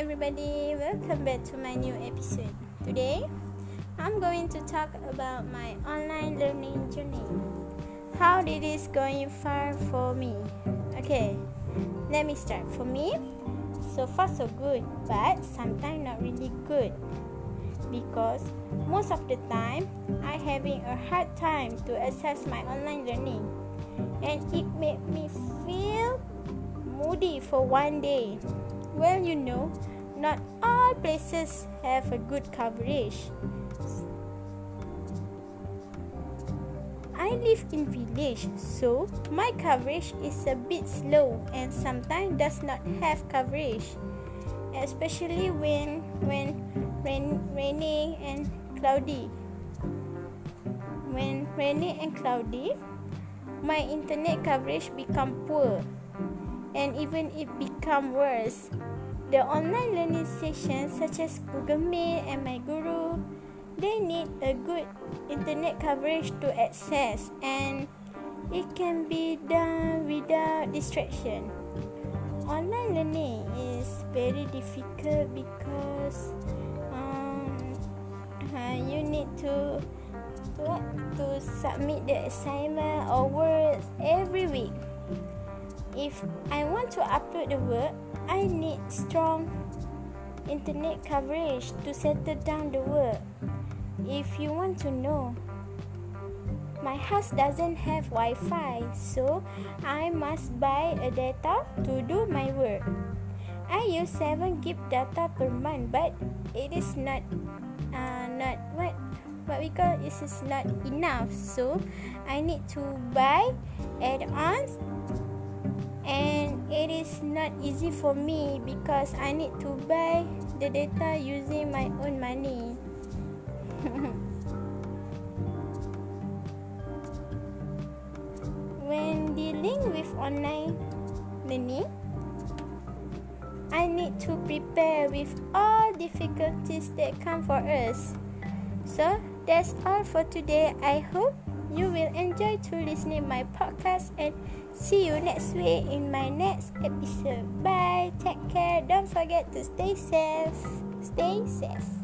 everybody, welcome back to my new episode. Today, I'm going to talk about my online learning journey. How did this going far for me? Okay, let me start. For me, so far so good, but sometimes not really good. Because most of the time, I having a hard time to access my online learning. And it made me feel moody for one day. Well, you know, not all places have a good coverage. I live in village, so my coverage is a bit slow and sometimes does not have coverage, especially when when rain, raining and cloudy. When raining and cloudy, my internet coverage become poor and even it become worse the online learning sessions such as Google Meet and My Guru, they need a good internet coverage to access and it can be done without distraction. Online learning is very difficult because um, uh, you need to what, to submit the assignment or work every. If I want to upload the work, I need strong internet coverage to settle down the work. If you want to know, my house doesn't have Wi-Fi, so I must buy a data to do my work. I use 7 gig data per month, but it is not uh, not what what we call it is not enough. So I need to buy add-ons and it is not easy for me because I need to buy the data using my own money. when dealing with online learning, I need to prepare with all difficulties that come for us. So that's all for today. I hope you will enjoy to listening my podcast and see you next week in my next episode. Bye. Take care. Don't forget to stay safe. Stay safe.